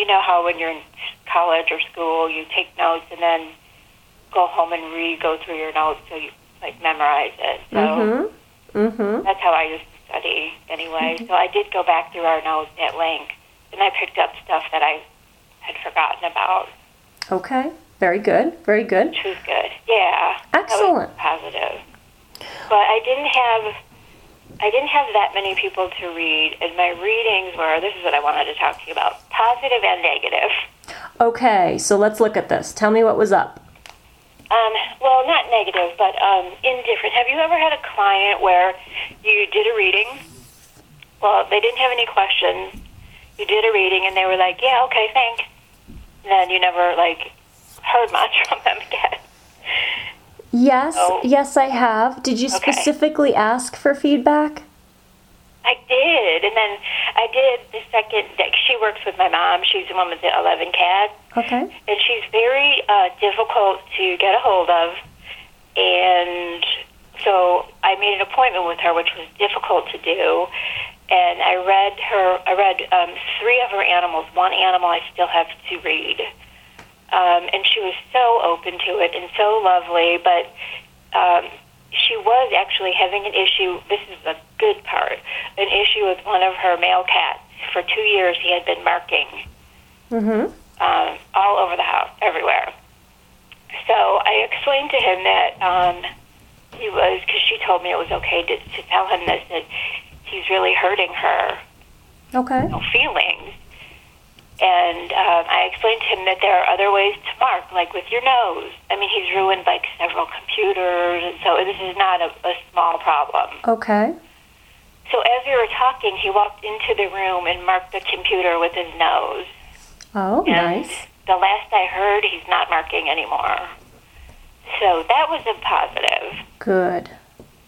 You, know how when you're in college or school, you take notes and then go home and re-go through your notes so you like memorize it. So Mm-hmm. Mm-hmm. that's how I used to study anyway. So I did go back through our notes at length, and I picked up stuff that I had forgotten about, Okay. Very good. Very good. which was good. Yeah, Excellent. Positive. But I didn't have. I didn't have that many people to read, and my readings were this is what I wanted to talk to you about positive and negative. Okay. So let's look at this. Tell me what was up. Um, well, not negative, but um, indifferent. Have you ever had a client where you did a reading? Well, they didn't have any questions. You did a reading, and they were like, "Yeah, okay, thanks." And then you never like heard much from them again. Yes. Oh. Yes, I have. Did you Okay. specifically ask for feedback? I did, and then I did the second. Like, she works with my mom. She's the one with the eleven cats. Okay. and she's very uh, difficult to get a hold of. And so I made an appointment with her, which was difficult to do. And I read her. I read um, three of her animals. One animal I still have to read. Um, and she was so open to it and so lovely, but um, she was actually having an issue. This is the good part an issue with one of her male cats. For two years, he had been marking Mm-hmm. um, all over the house, everywhere. So I explained to him that um, he was, because she told me it was okay to, to tell him this, that he's really hurting her Okay. you know, feelings. And um, I explained to him that there are other ways to mark, like with your nose. I mean, he's ruined like several computers, and so this is not a, a small problem. Okay. So as we were talking, he walked into the room and marked the computer with his nose. Oh, And nice. the last I heard, he's not marking anymore. So that was a positive. Good.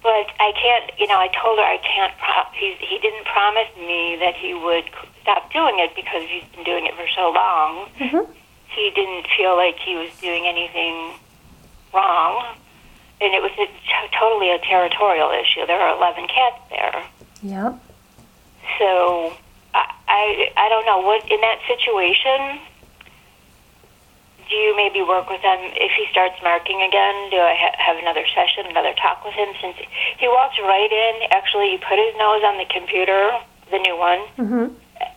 But I can't, you know, I told her I can't. Pro- he he didn't promise me that he would stop doing it because he's been doing it for so long. Mhm. He didn't feel like he was doing anything wrong, and it was a, t- totally a territorial issue. There are eleven cats there. Yep. So I, I I don't know what in that situation. Do you maybe work with him if he starts marking again? Do I ha- have another session, another talk with him? Since he walked right in, actually, he put his nose on the computer, the new one, Mm-hmm.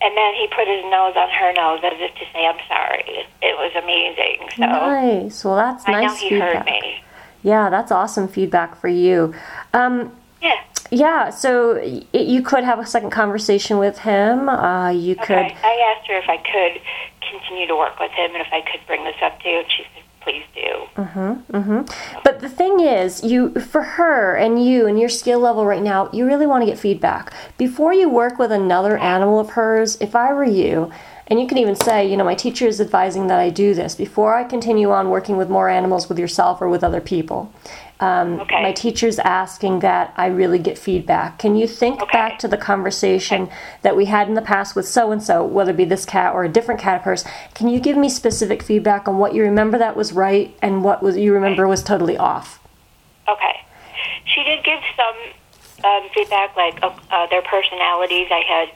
and then he put his nose on her nose as if to say, "I'm sorry." It, was amazing. So Nice. Well, that's I know nice he feedback. heard me. Yeah, that's awesome feedback for you. Um, Yeah. Yeah, so y- you could have a second conversation with him. Uh, you Okay. could. I asked her if I could continue to work with him and if I could bring this up to you, and she said, "Please do." hmm But the thing is, you for her and you and your skill level right now, you really want to get feedback before you work with another animal of hers. If I were you, and you can even say, you know, my teacher is advising that I do this before I continue on working with more animals with yourself or with other people. Um, Okay. My teacher's asking that I really get feedback. Can you think Okay. back to the conversation that we had in the past with so and so, whether it be this cat or a different cat of hers? Can you give me specific feedback on what you remember that was right and what was you remember was totally off? Okay. She did give some um, feedback, like uh, uh, their personalities. I had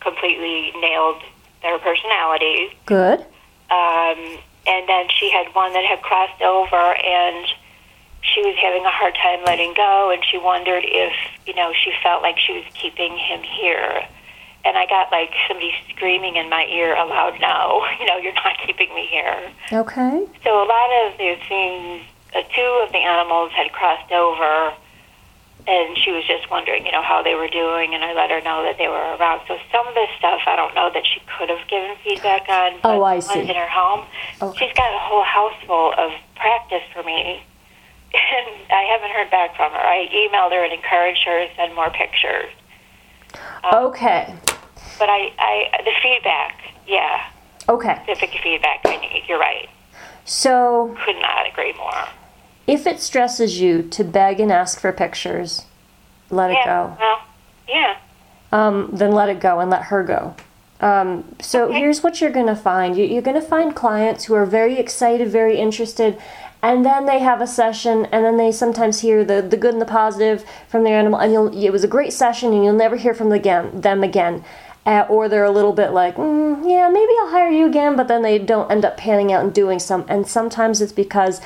completely nailed their personalities. Good. Um, and then she had one that had crossed over, and she was having a hard time letting go, and she wondered if, you know, she felt like she was keeping him here. And I got like somebody screaming in my ear aloud, no, you know, you're not keeping me here. Okay. So a lot of the things, uh, two of the animals had crossed over, and she was just wondering, you know, how they were doing, and I let her know that they were around. So some of this stuff, I don't know that she could have given feedback on. But Oh, I see. in her home, Okay. she's got a whole house full of practice for me, and I haven't heard back from her. I emailed her and encouraged her to send more pictures. Okay. But I, I, the feedback, yeah. Okay. specific feedback I need. You're right. So Could not agree more. if it stresses you to beg and ask for pictures, let it Yeah. go. Well, yeah. um, then let it go and let her go. Um, so Okay. here's what you're going to find. You, you're going to find clients who are very excited, very interested, and then they have a session, and then they sometimes hear the, the good and the positive from their animal, and it was a great session, and you'll never hear from them again. Them again. Uh, or they're a little bit like, mm, yeah, maybe I'll hire you again, but then they don't end up panning out and doing some. And sometimes it's because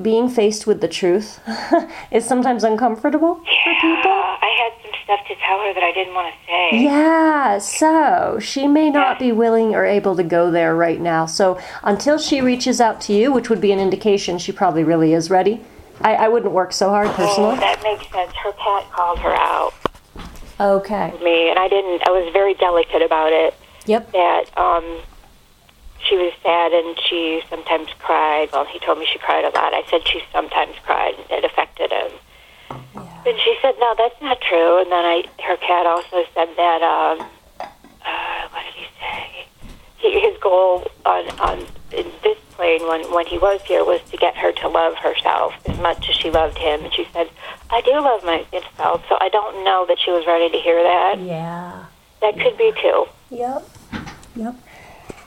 being faced with the truth is sometimes uncomfortable for people. I had stuff to tell her that I didn't want to say. Yeah, so she may not be willing or able to go there right now. So until she reaches out to you, which would be an indication she probably really is ready, I, I wouldn't work so hard Oh, personally. that makes sense. Her cat called her out Okay. me, and I didn't. I was very delicate about it. Yep. That um, she was sad and she sometimes cried. Well, he told me she cried a lot. I said she sometimes cried. and It affected him. And she said, "No, that's not true." And then I, her cat also said that. Um, uh, what did he say? He, his goal on on in this plane when when he was here was to get her to love herself as much as she loved him. And she said, "I do love myself." So I don't know that she was ready to hear that. Yeah. That could be too. Yep. Yep.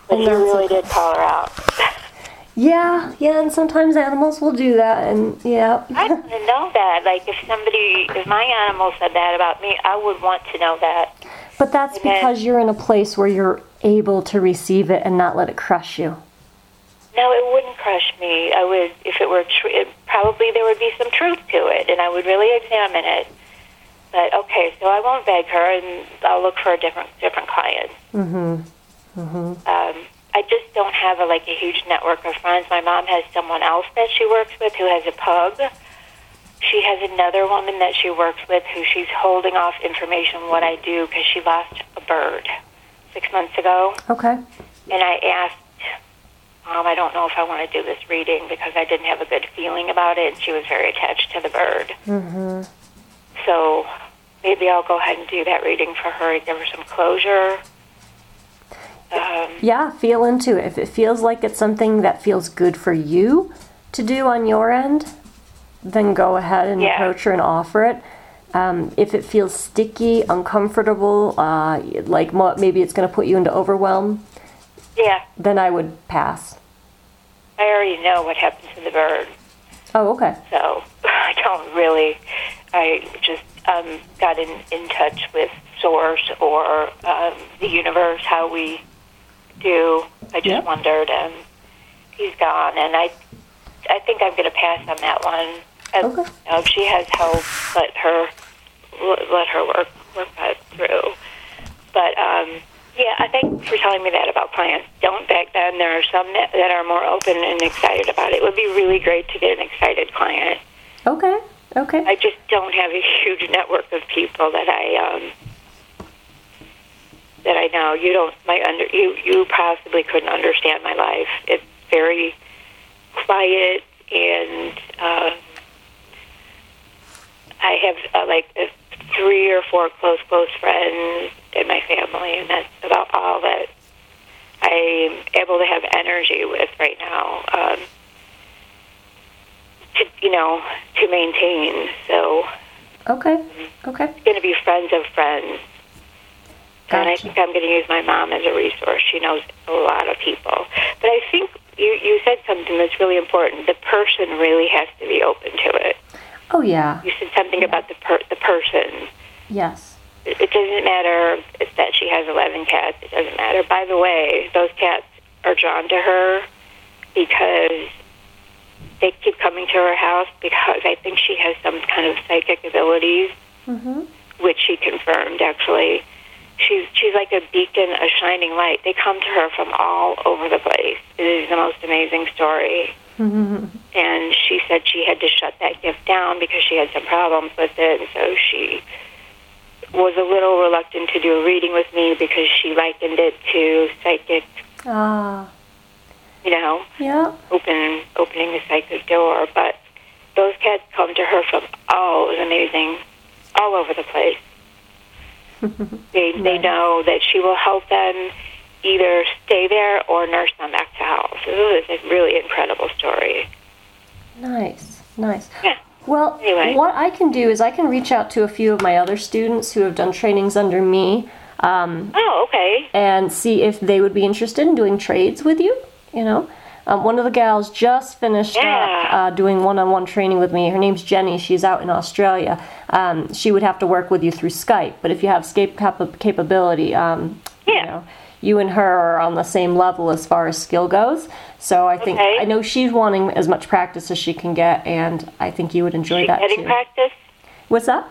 But And he really okay. did call her out. Yeah, yeah, and sometimes animals will do that, and yeah. I want to know that. Like, if somebody, if my animal said that about me, I would want to know that. But that's Okay. because you're in a place where you're able to receive it and not let it crush you. No, it wouldn't crush me. I would, if it were true, it, probably there would be some truth to it, and I would really examine it. But okay, so I won't beg her, and I'll look for a different different client. Mm-hmm. Mm-hmm. Um, I just don't have a, like a huge network of friends. My mom has someone else that she works with who has a pug. She has another woman that she works with who she's holding off information on what I do because she lost a bird six months ago. Okay. And I asked, Mom, I don't know if I want to do this reading because I didn't have a good feeling about it. And she was very attached to the bird. Mm-hmm. So maybe I'll go ahead and do that reading for her and give her some closure. Um, Yeah, feel into it. If it feels like it's something that feels good for you to do on your end, then go ahead and Yeah. approach her and offer it. Um, if it feels sticky, uncomfortable, uh, like mo- maybe it's going to put you into overwhelm, yeah, then I would pass. I already know what happened to the bird. Oh, okay. So I don't really. I just um, got in, in touch with Source or um, the universe, how we do. I just Yep. wondered, and he's gone. And I, I think I'm going to pass on that one. And, Okay. you know, if she has help, let her let her work work that through. But um, yeah, I think for telling me that about clients. Don't beg them. There are some that, that are more open and excited about it. It would be really great to get an excited client. Okay. Okay. I just don't have a huge network of people that I um, that I know. You don't my under you you possibly couldn't understand my life. It's very quiet and um, I have uh, like uh, three or four close close friends in my family, and that's about all that I'm able to have energy with right now. Um, to you know to maintain. So Okay. Okay. It's going to be friends of friends. And I Gotcha. think I'm going to use my mom as a resource. She knows a lot of people. But I think you, you said something that's really important. The person really has to be open to it. Oh yeah. You said something about the per, the person. Yes. It, it doesn't matter if that she has 11 cats. It doesn't matter. By the way, those cats are drawn to her because they keep coming to her house because I think she has some kind of psychic abilities, Mhm. which she confirmed actually. She's she's like a beacon, a shining light. They come to her from all over the place. It is the most amazing story. And she said she had to shut that gift down because she had some problems with it, and so she was a little reluctant to do a reading with me because she likened it to psychic, Ah. you know, Yeah. open opening the psychic door. But those cats come to her from all it was amazing, all over the place. They they Right. know that she will help them either stay there or nurse them back to health. So it was a really incredible story. Nice, nice. Yeah. Well, Anyway. what I can do is I can reach out to a few of my other students who have done trainings under me um, Oh, okay. and see if they would be interested in doing trades with you. You know, um, one of the gals just finished up uh, doing one-on-one training with me. Her name's Jenny. She's out in Australia. Um, she would have to work with you through Skype, but if you have Skype cap- capability, um, you Yeah. know, you and her are on the same level as far as skill goes. So I think Okay. I know she's wanting as much practice as she can get, and I think you would enjoy Is she that getting too. practice? What's up?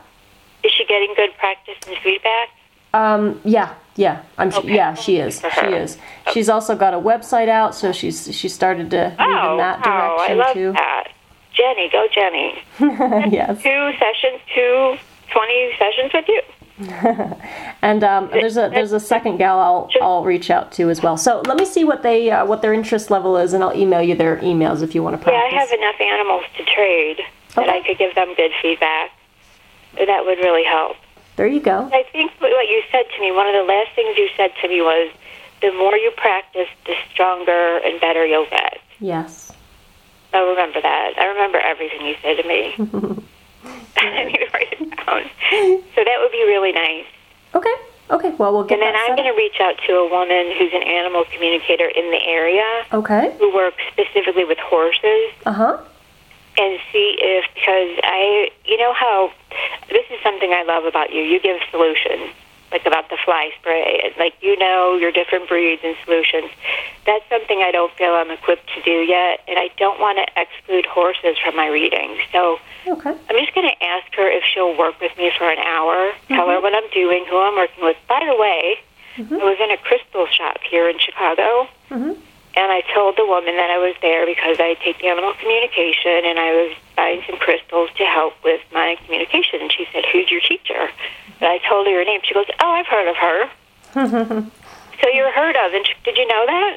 Is she getting good practice and feedback? Um, yeah, yeah, I'm. Okay. Yeah, she is. She is. She's also got a website out, so she's she started to move Oh, in that wow, I direction love too. that. Jenny, go Jenny. yes. Two sessions, two 20 sessions with you. And um, there's a there's a second gal I'll I'll reach out to as well. So let me see what they uh, what their interest level is, and I'll email you their emails if you want to Yeah. I have enough animals to trade that I could give them good feedback. That would really help. There you go. I think what you said to me, one of the last things you said to me was, the more you practice, the stronger and better you'll get. Yes. I remember that. I remember everything you said to me. I need to write it down. So that would be really nice. Okay. Okay. Well, we'll get And then I'm going to reach out to a woman who's an animal communicator in the area. Okay. who works specifically with horses Uh huh. And see if, because I, you know how, this is something I love about you. You give solutions, like about the fly spray. Like, you know your different breeds and solutions. That's something I don't feel I'm equipped to do yet, and I don't want to exclude horses from my readings. So Okay. I'm just going to ask her if she'll work with me for an hour, tell her what I'm doing, who I'm working with. By the way, I was in a crystal shop here in Chicago, Mhm. And I told the woman that I was there because I take animal communication, and I was buying some crystals to help with my communication. And she said, "Who's your teacher?" And I told her her name. She goes, "Oh, I've heard of her." so you're heard of, and sh- did you know that?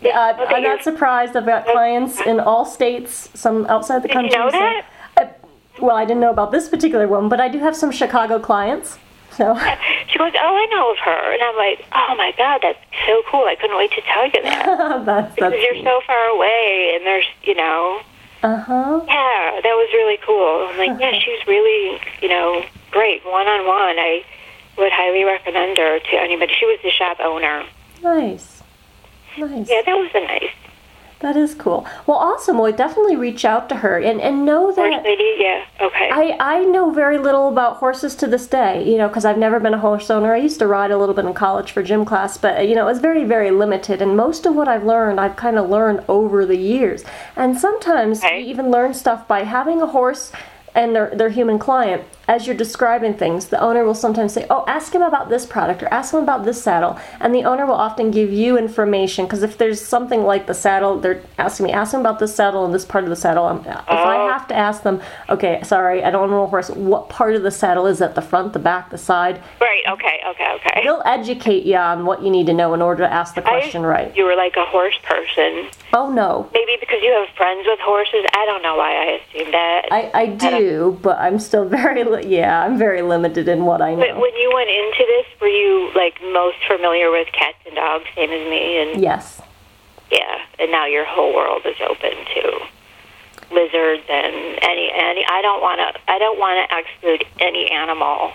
Yeah, uh, Okay, I'm not surprised. I've got clients in all states, some outside the Did you country. know so- that? Uh, well, I didn't know about this particular one, but I do have some Chicago clients. So, She goes, "Oh, I know of her," and I'm like, "Oh my God, that's so cool! I couldn't wait to tell you that." that's because that's you're so far away and there's you know. Uh huh. yeah that was really cool. I'm like yeah she's really you know great. One on one i would highly recommend her to anybody. She was the shop owner. Nice, nice. yeah that was a nice That is cool. Well, awesome. Well, definitely reach out to her and and know horse that. lady yeah okay I, I know very little about horses to this day, you know, because I've never been a horse owner. I used to ride a little bit in college for gym class, but, you know, it's very, very limited. And most of what I've learned, I've kind of learned over the years. And sometimes Okay. you even learn stuff by having a horse and their, their human client. As you're describing things, the owner will sometimes say, Oh, ask him about this product or ask him about this saddle. And the owner will often give you information because if there's something like the saddle, they're asking me, Ask him about this saddle and this part of the saddle. Um, If I Oh. have to ask them, okay, sorry, I don't know a horse. What part of the saddle is at The front, the back, the side? right okay okay okay They'll educate you on what you need to know in order to ask the question I, right. you were like a horse person Oh no, maybe because you have friends with horses i don't know why i assumed that I, I do, but I'm still very li- yeah, I'm very limited in what I know. but when you went into this were you like most familiar with cats and dogs same as me and Yes, Yeah, and now your whole world is open to lizards and any any. I don't want to. I don't want to exclude any animal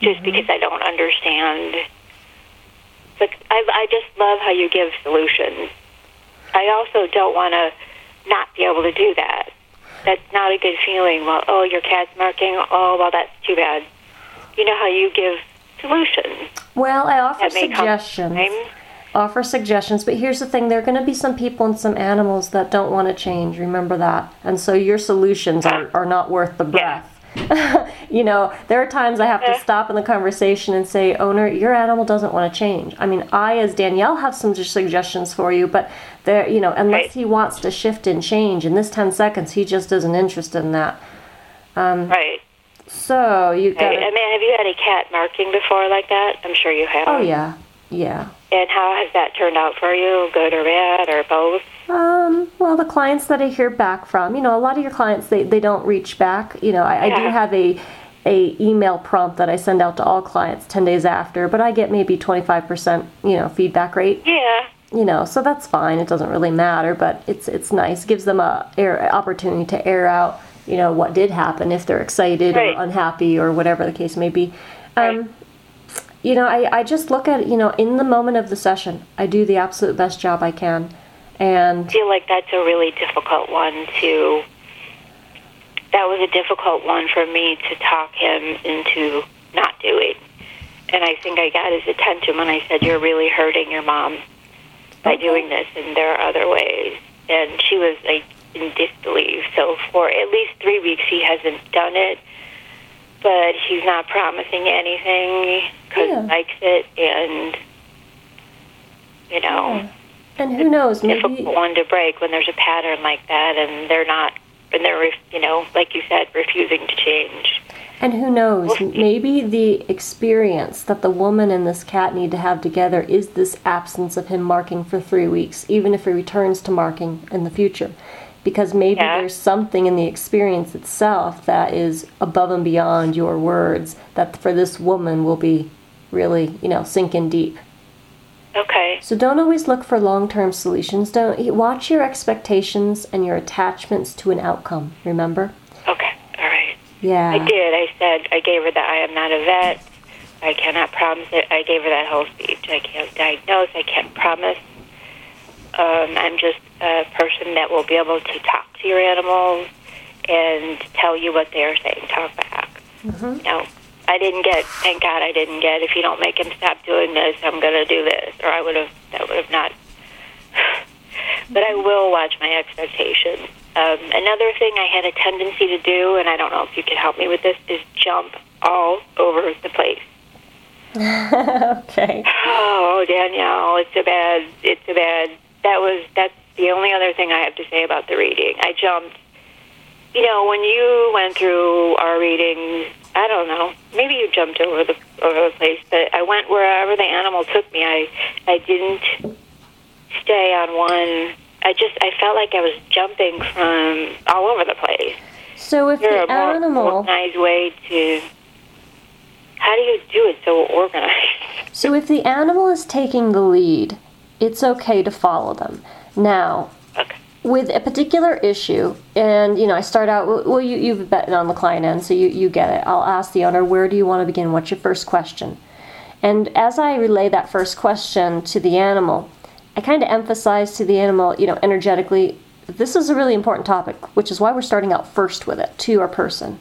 just mm-hmm. because I don't understand. But I, I just love how you give solutions. I also don't want to not be able to do that. That's not a good feeling. Well, oh, your cat's marking. Oh, well, that's too bad. You know how you give solutions. well, I offer That may come suggestions. Offer suggestions, but here's the thing: there are going to be some people and some animals that don't want to change. Remember that, and so your solutions are, are not worth the breath. you know, there are times I have to stop in the conversation and say, owner, your animal doesn't want to change. I mean, I, as Danielle, have some suggestions for you, but there, you know, unless Right. he wants to shift and change in this 10 seconds, he just isn't interested in that. Right. So you got Right. I mean, have you had a cat marking before like that? I'm sure you have. Oh, yeah. Yeah. And how has that turned out for you? Good or bad or both? Um, well, the clients that I hear back from, you know, a lot of your clients they, they don't reach back. You know, I, I do have a a email prompt that I send out to all clients 10 days after, but I get maybe 25%, you know, feedback rate. Yeah. You know, so that's fine. It doesn't really matter, but it's it's nice. Gives them a air opportunity to air out, you know, what did happen if they're excited Right. or unhappy or whatever the case may be. Right. Um, you know, I, I just look at, you know, in the moment of the session, I do the absolute best job I can. And I feel like that's a really difficult one to. That was a difficult one for me to talk him into not doing. And I think I got his attention when I said, You're really hurting your mom by doing this, and there are other ways. And she was like in disbelief. So for at least three weeks, he hasn't done it. But he's not promising anything because Yeah. he likes it, and you know and who knows, maybe difficult one to break when there's a pattern like that and they're not and they're you know like you said refusing to change And who knows, maybe the experience that the woman and this cat need to have together is this absence of him marking for three weeks, even if he returns to marking in the future. Because maybe Yeah. there's something in the experience itself that is above and beyond your words that for this woman will be really, you know, sinking deep. okay So don't always look for long-term solutions. Don't watch your expectations and your attachments to an outcome. Remember? okay Yeah. i did i said i gave her that i am not a vet i cannot promise it i gave her that whole speech i can't diagnose i can't promise um, i'm just a person that will be able to talk to your animals and tell you what they are saying talk back you know I didn't get. Thank God I didn't get. If you don't make him stop doing this, I'm going to do this, or I would have. That would have not. But I will watch my expectations. Um, another thing I had a tendency to do, and I don't know if you can help me with this, is jump all over the place. okay. Oh, Danielle, it's a bad. It's a bad. That was. That's the only other thing I have to say about the reading. I jumped. You know, when you went through our readings, I don't know. Maybe you jumped over the over the place, but I went wherever the animal took me. I I didn't stay on one. I just I felt like I was jumping from all over the place. So if There the a more animal organized way to. How do you do it so organized? So if the animal is taking the lead, it's okay to follow them. Now, Okay. with a particular issue, and you know, I start out. Well, you you've been on the client end, so you you get it. I'll ask the owner, where do you want to begin? What's your first question? And as I relay that first question to the animal, I kind of emphasize to the animal, you know, energetically, this is a really important topic, which is why we're starting out first with it to our person.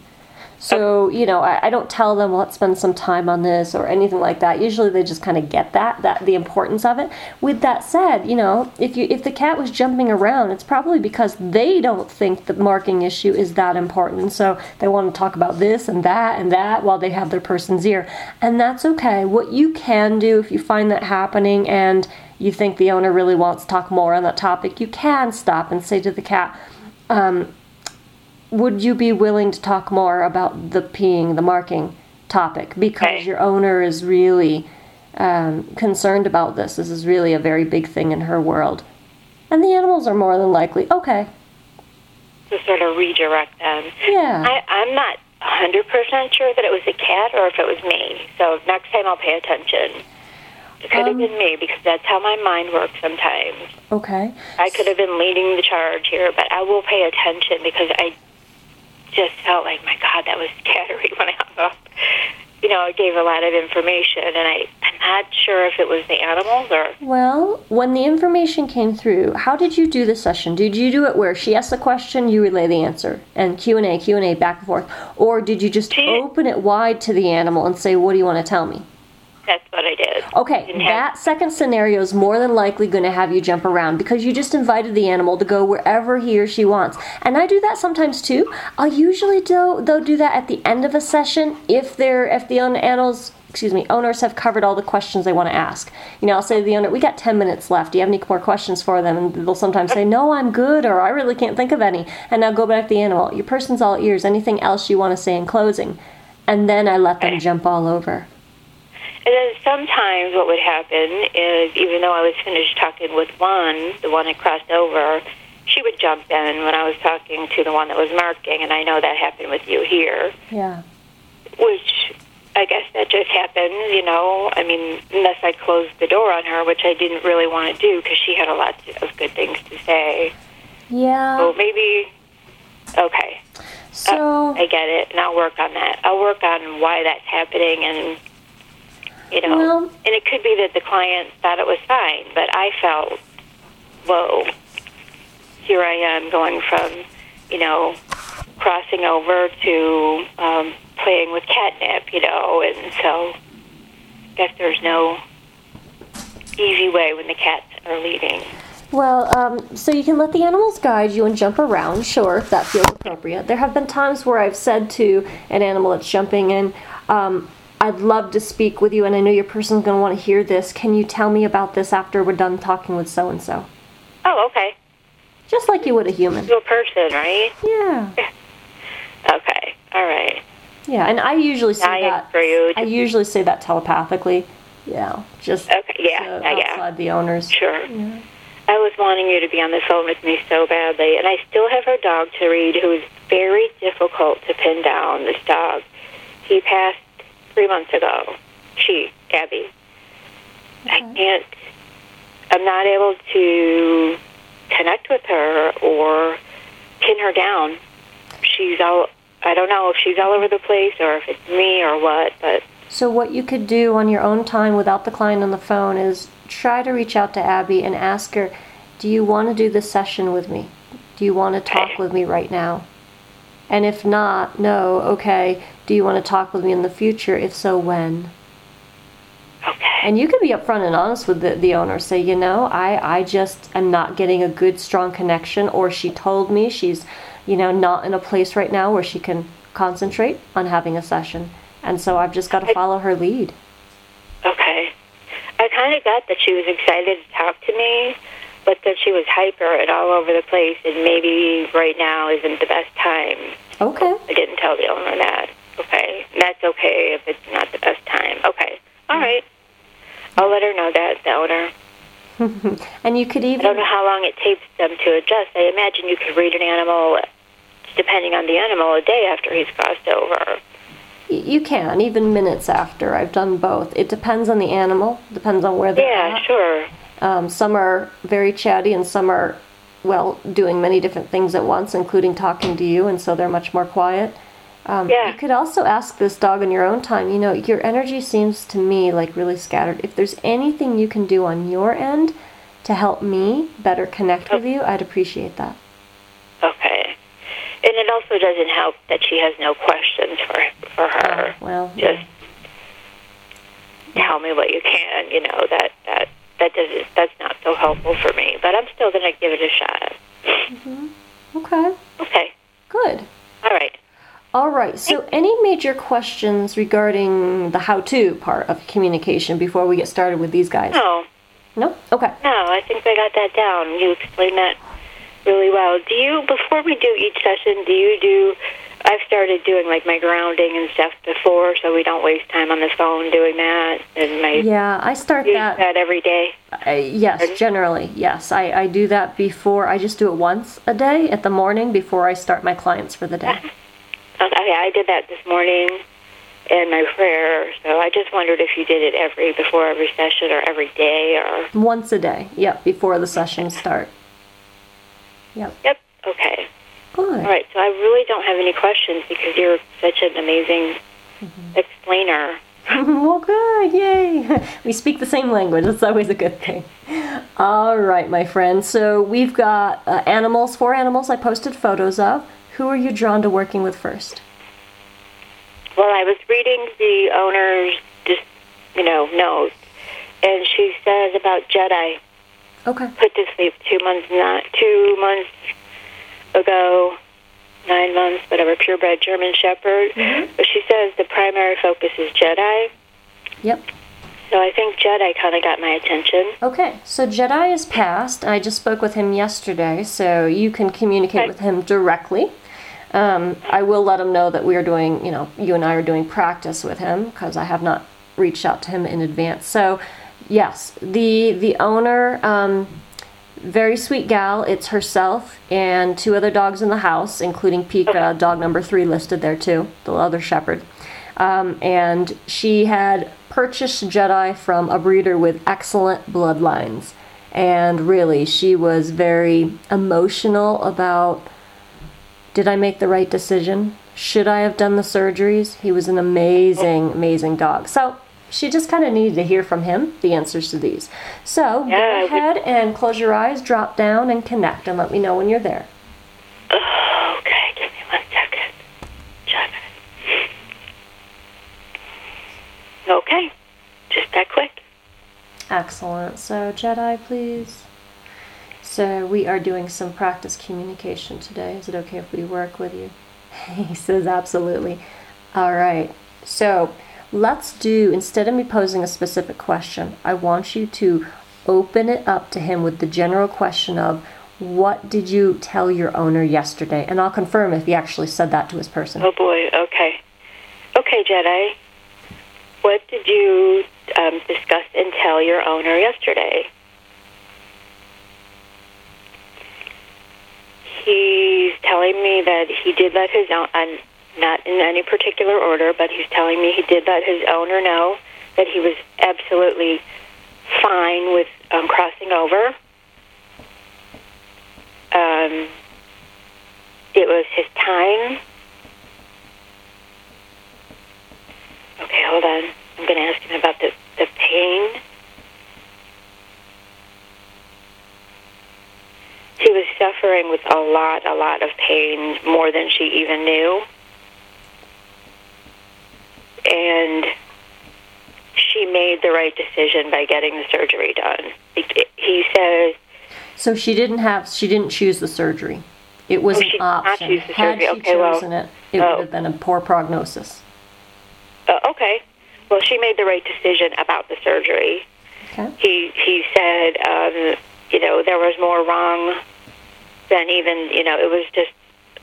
So, you know, I, I don't tell them, well, let's spend some time on this or anything like that. Usually they just kind of get that, that the importance of it. With that said, you know, if you if the cat was jumping around, it's probably because they don't think the marking issue is that important. So they want to talk about this and that and that while they have their person's ear. And that's okay. What you can do if you find that happening and you think the owner really wants to talk more on that topic, you can stop and say to the cat, would you be willing to talk more about the peeing, the marking topic? Because your owner is really um, concerned about this. This is really a very big thing in her world. And the animals are more than likely, okay, To sort of redirect them. yeah. I, I'm not 100% sure that it was the cat or if it was me. So next time I'll pay attention. It could have Um, been me because that's how my mind works sometimes. okay. I could have been leading the charge here, but I will pay attention because I just felt like, my God, that was scary when I hung up. You know, it gave a lot of information, and I, I'm not sure if it was the animals or. Well, when the information came through, how did you do the session? Did you do it where she asks a question, you relay the answer, and Q and A, Q and A, back and forth, or did you just She- open it wide to the animal and say, "What do you want to tell me?" That's what I did. Okay, that second scenario is more than likely going to have you jump around because you just invited the animal to go wherever he or she wants. And I do that sometimes too. I'll usually do though do that at the end of a session if they're if the animals excuse me owners have covered all the questions they want to ask. You know, I'll say to the owner, "We got 10 minutes left. Do you have any more questions for them?" And they'll sometimes say, "No, I'm good," or "I really can't think of any." And I'll go back to the animal. Your person's all ears. Anything else you want to say in closing? And then I let them jump all over. And then sometimes what would happen is, even though I was finished talking with one, the one that crossed over, she would jump in when I was talking to the one that was marking, and I know that happened with you here. Yeah. which I guess that just happens, you know. I mean, unless I closed the door on her, which I didn't really want to do because she had a lot of good things to say. Yeah. So maybe, okay, So uh, I get it, and I'll work on that. I'll work on why that's happening, and you know, Well- and it could be that the client thought it was fine, but I felt, whoa, here I am going from, you know, crossing over to um, playing with catnip, you know, and so I guess there's no easy way when the cats are leaving. Well, um, so you can let the animals guide you and jump around, sure, if that feels appropriate. There have been times where I've said to an animal that's jumping in, um, I'd love to speak with you, and I know your person's going to want to hear this. Can you tell me about this after we're done talking with so and so? Oh, okay. Just like you would a human. To a person, right? Yeah. Okay. All right. Yeah, and I usually say I that. agree. I usually say that telepathically. Yeah, just Okay. Yeah. to uh, yeah. outside the owners. Sure. I was wanting you to be on the phone with me so badly, and I still have her dog to read, who is very difficult to pin down. This dog, he passed three months ago. She, Abby. I uh-huh. can't. I'm not able to connect with her or pin her down. She's all. I don't know if she's all over the place or if it's me or what, but So what you could do on your own time without the client on the phone is try to reach out to Abby and ask her, "Do you want to do this session with me? Do you want to talk with me right now?" And if not, no, okay. Do you want to talk with me in the future? If so, when? okay. And you can be upfront and honest with the, the owner. Say, you know, I, I just am not getting a good, strong connection, or she told me she's, you know, not in a place right now where she can concentrate on having a session. And so I've just got to follow her lead. Okay. I kind of got that she was excited to talk to me, but that she was hyper and all over the place, and maybe right now isn't the best time. Okay. I didn't tell the owner that. Okay. That's okay if it's not the best time. Okay. All right. I'll let her know that, the owner. And you could even. I don't know how long it takes them to adjust. I imagine you could read an animal, depending on the animal, a day after he's crossed over. you can even minutes after. I've done both. It depends on the animal. Depends on where they're Yeah, at. sure. Um, some are very chatty, and some are, well, doing many different things at once, including talking to you, and so they're much more quiet. Um, Yeah. You could also ask this dog in your own time. You know, your energy seems to me like really scattered. If there's anything you can do on your end to help me better connect with you, I'd appreciate that. Okay. And it also doesn't help that she has no questions for for her. Well, Just tell me what you can. You know that that that doesn't that's not so helpful for me. But I'm still going to give it a shot. okay, Okay. good. All right. All right. So, any major questions regarding the how-to part of communication before we get started with these guys? No, No. Okay. no. I think I got that down. You explained that really well. Do you before we do each session? Do you do? I've started doing like my grounding and stuff before, so we don't waste time on the phone doing that. And my Yeah, I start that. that every day. Uh, yes, generally, yes. I, I do that before. I just do it once a day at the morning before I start my clients for the day. Okay, I did that this morning in my prayer. So I just wondered if you did it every before every session or every day or. Once a day. Yep, before the sessions start. Yep. Yep. Okay. Good. All right. So I really don't have any questions because you're such an amazing explainer. well, good. Yay. We speak the same language. That's always a good thing. All right, my friend. So we've got uh, animals, four animals I posted photos of. Who are you drawn to working with first? Well, I was reading the owner's just you know note, and she says about Jedi Okay. put to sleep two months not two months ago, nine months, whatever, purebred German Shepherd. Mm-hmm. But she says the primary focus is Jedi. Yep. So I think Jedi kind of got my attention. Okay, so Jedi is passed. I just spoke with him yesterday, so you can communicate Okay. with him directly. Um, I will let him know that we are doing, you know, you and I are doing practice with him because I have not reached out to him in advance. So, yes, the the owner, um, very sweet gal. It's herself and two other dogs in the house, including Pika, dog number three listed there too, the other shepherd. Um, and she had purchased Jedi from a breeder with excellent bloodlines. And really, she was very emotional about did I make the right decision? Should I have done the surgeries? He was an amazing, amazing dog. So she just kind of needed to hear from him the answers to these. So Yeah, go ahead and close your eyes, drop down, and connect, and let me know when you're there. Okay, give me one second. Okay, just that quick. Excellent. So, Jedi, please. So, we are doing some practice communication today. Is it okay if we work with you? he says, absolutely. All right. So, let's do, instead of me posing a specific question, I want you to open it up to him with the general question of, what did you tell your owner yesterday? And I'll confirm if he actually said that to his person. Oh boy, okay. Okay, Jedi. What did you um, discuss and tell your owner yesterday? He's telling me that he did let his own, uh, not in any particular order, but he's telling me he did let his owner know that he was absolutely fine with um, crossing over. Um, it was his time. Okay, hold on. I'm going to ask him about the, the pain. She was suffering with a lot, a lot of pain, more than she even knew. And she made the right decision by getting the surgery done. He- He says, So she didn't have, she didn't choose the surgery. It was Oh, an she did not option. Had she Okay, well, chosen it, it oh. would have been a poor prognosis. uh, okay. Well, she made the right decision about the surgery. Okay. he he said um, you know there was more wrong than even you know it was just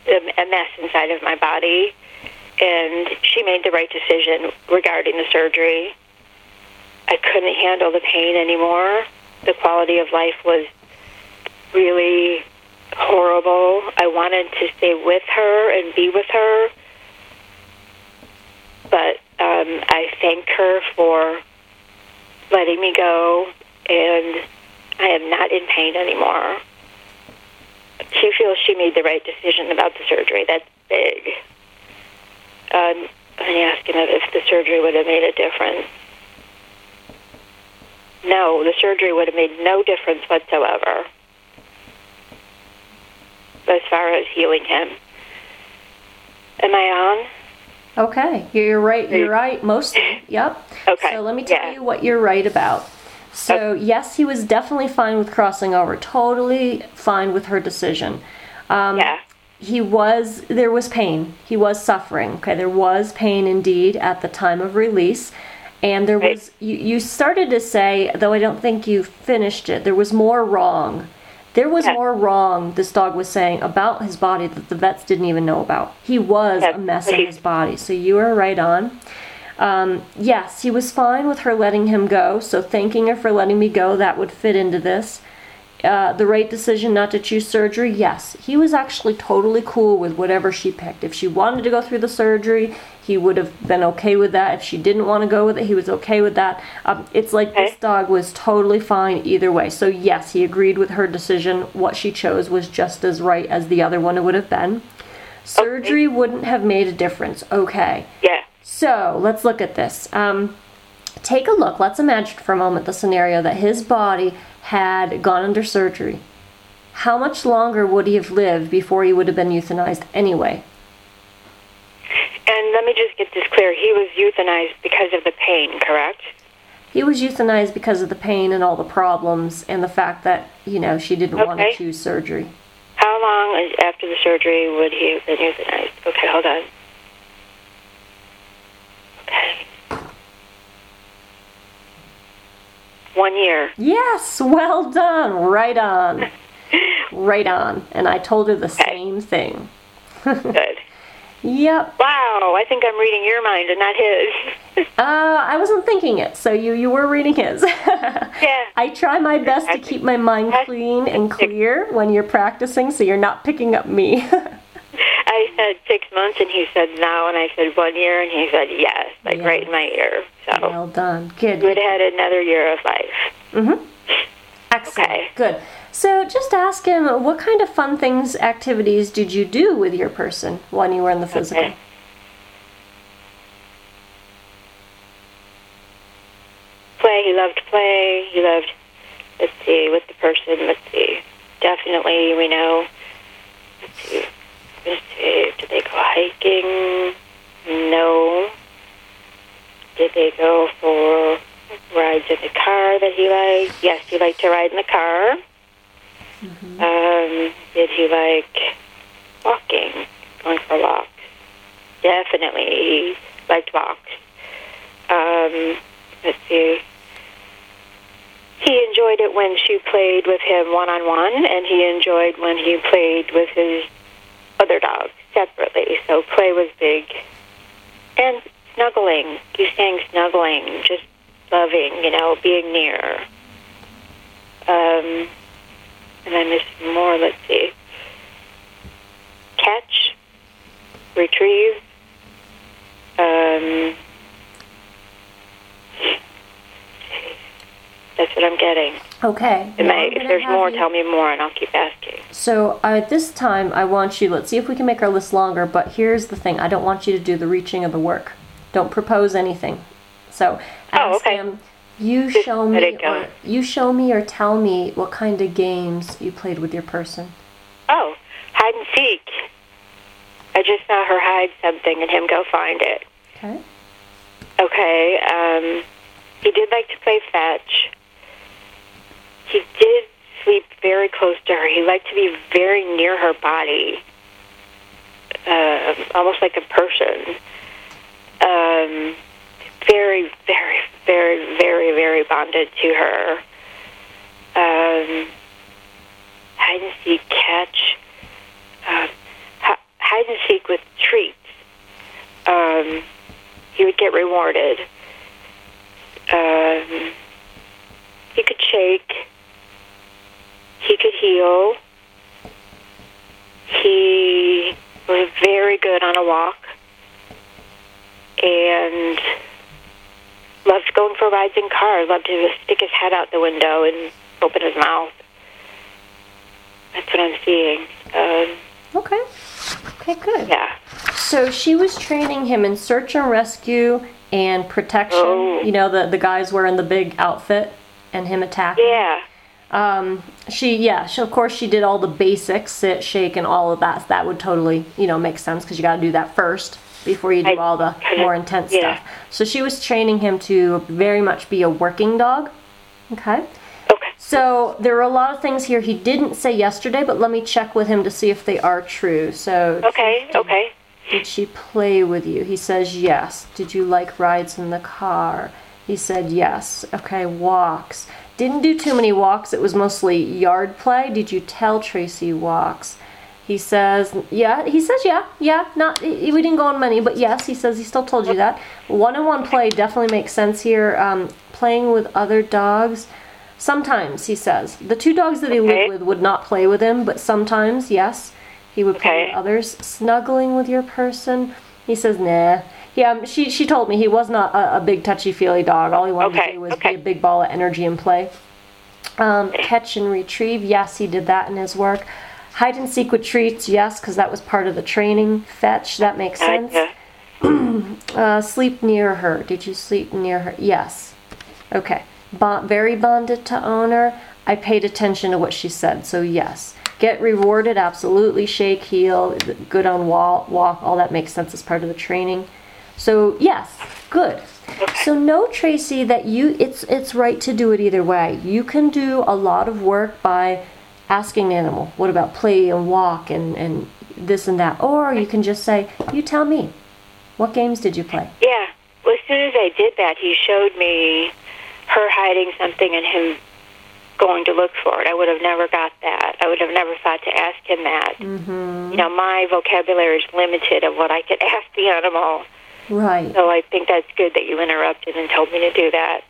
a, mess inside of my body. And she made the right decision regarding the surgery. I couldn't handle the pain anymore. The quality of life was really horrible. I wanted to stay with her and be with her. But um, i thank her for letting me go, and I am not in pain anymore. She feels she made the right decision about the surgery. That's big. Um, asked him if the surgery would have made a difference. No, the surgery would have made no difference whatsoever as far as healing him. Am I on? Okay, you're right. You're right. Mostly, yep. Okay, So let me tell yeah. you what you're right about. So yes, he was definitely fine with crossing over. Totally fine with her decision. Um, Yeah. He was. There was pain. He was suffering. Okay, there was pain indeed at the time of release, and there was. You, you started to say, though I don't think you finished it. There was more wrong. There was Yeah. more wrong. This dog was saying about his body that the vets didn't even know about. He was Yeah, a mess in his body. So you were right on. Um, yes, he was fine with her letting him go. So thanking her for letting me go, that would fit into this. Uh, the right decision not to choose surgery, yes. He was actually totally cool with whatever she picked. If she wanted to go through the surgery, he would have been okay with that. If she didn't want to go with it, he was okay with that. Um, it's like this dog was totally fine either way. So, yes, he agreed with her decision. What she chose was just as right as the other one would have been. Surgery wouldn't have made a difference. Okay. Yeah. So let's look at this. Um, take a look. Let's imagine for a moment the scenario that his body had gone under surgery. How much longer would he have lived before he would have been euthanized anyway? And let me just get this clear. He was euthanized because of the pain, correct? He was euthanized because of the pain and all the problems and the fact that, you know, she didn't want to Okay. choose surgery. How long after the surgery would he have been euthanized? Okay, hold on. Okay. One year. Yes, well done. Right on. right on. And I told her the same thing. Good. Yep. Wow, I think I'm reading your mind and not his. Uh, I wasn't thinking it, so you you were reading his. yeah. I try my best to keep my mind clean and clear when you're practicing, so you're not picking up me. I said six months, and he said no, and I said one year, and he said yes, like Yeah. right in my ear. So Well done. Good. we would have had another year of life. Mm-hmm. Excellent. Okay. Good. So just ask him what kind of fun things, activities did you do with your person when you were in the physical? Okay. Play. He loved play. He loved. Let's see, with the person. Let's see. Definitely, we know. Let's see. Let's. Did they go hiking? No. Did they go for rides in the car that he liked? Yes, he liked to ride in the car. Um, did he like walking, going for walks? Definitely, he liked walks. Um, let's see. He enjoyed it when she played with him one on one, and he enjoyed when he played with his other dogs separately. So play was big. And snuggling. He's saying snuggling, just loving, you know, being near. Um, and I missed more. Let's see. Catch, retrieve. Um, that's what I'm getting. Okay. It may, if there's more, you- tell me more, and I'll keep asking. So uh, at this time, I want you. Let's see if we can make our list longer. But here's the thing: I don't want you to do the reaching of the work. Don't propose anything. So ask Oh, okay. him. You Just show me, or you show me, or tell me what kind of games you played with your person. Oh, hide and seek. I just saw her hide something and him go find it. Okay. Okay. Um, he did like to play fetch. He did sleep very close to her. He liked to be very near her body, uh, almost like a person. Um, very, very, very, very, very bonded to her. Um, hide and seek, catch, uh, hide and seek with treats. Um, he would get rewarded. Um, he could shake. He could heel. He was very good on a walk and loved going for rides in cars. Loved to stick his head out the window and open his mouth. That's what I'm seeing. Um, Okay. Okay. Good. yeah. So she was training him in search and rescue and protection. Oh. You know, the the guys wearing the big outfit and him attacking. Yeah. Um, she, yeah, she, of course, she did all the basics, sit, shake, and all of that. That would totally, you know, make sense because you got to do that first before you do I- all the more intense yeah. stuff. So she was training him to very much be a working dog. Okay. Okay. So there are a lot of things here he didn't say yesterday, but let me check with him to see if they are true. So Okay. Okay. did she play with you? He says yes. Did you like rides in the car? He said yes. Okay, walks. Didn't do too many walks. It was mostly yard play. Did you tell Tracy walks? He says yeah. He says yeah. Yeah. Not we didn't go on many, but yes. He says he still told you that. One-on-one play definitely makes sense here. Um, playing with other dogs. Sometimes he says the two dogs that he Okay. lived with would not play with him, but sometimes yes, he would play Okay. with others. Snuggling with your person. He says nah. Yeah, um, she she told me he was not a, a big touchy feely dog. All he wanted Okay, to do was okay. be a big ball of energy and play. Um, catch and retrieve. Yes, he did that in his work. Hide and seek with treats. Yes, because that was part of the training. Fetch. That makes sense. Uh, sleep near her. Did you sleep near her? Yes. Okay. Bond, very bonded to owner. I paid attention to what she said, so yes. Get rewarded, absolutely. Shake, heel, good on wall, walk. All that makes sense as part of the training. So yes, good. So know, Tracy, that you it's it's right to do it either way. You can do a lot of work by asking the animal, what about play and walk and, and this and that. Or you can just say, you tell me, what games did you play? Yeah. Well, as soon as I did that, he showed me her hiding something and him going to look for it. I would have never got that. I would have never thought to ask him that. Mm-hmm. You know, my vocabulary is limited of what I could ask the animal. Right. So I think that's good that you interrupted and told me to do that.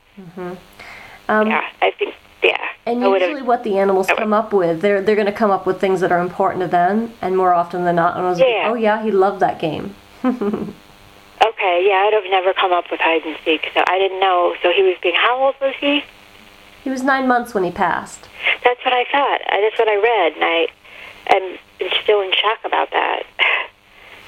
Um, Yeah, I think yeah. And usually, what the animals come up with, they're they're going to come up with things that are important to them, and more often than not, and I was like, oh yeah, he loved that game. Okay, yeah, I'd have never come up with hide and seek, so I didn't know. So he was being, how old was he? He was nine months when he passed. That's what I thought. That's what I read, and I am still in shock about that.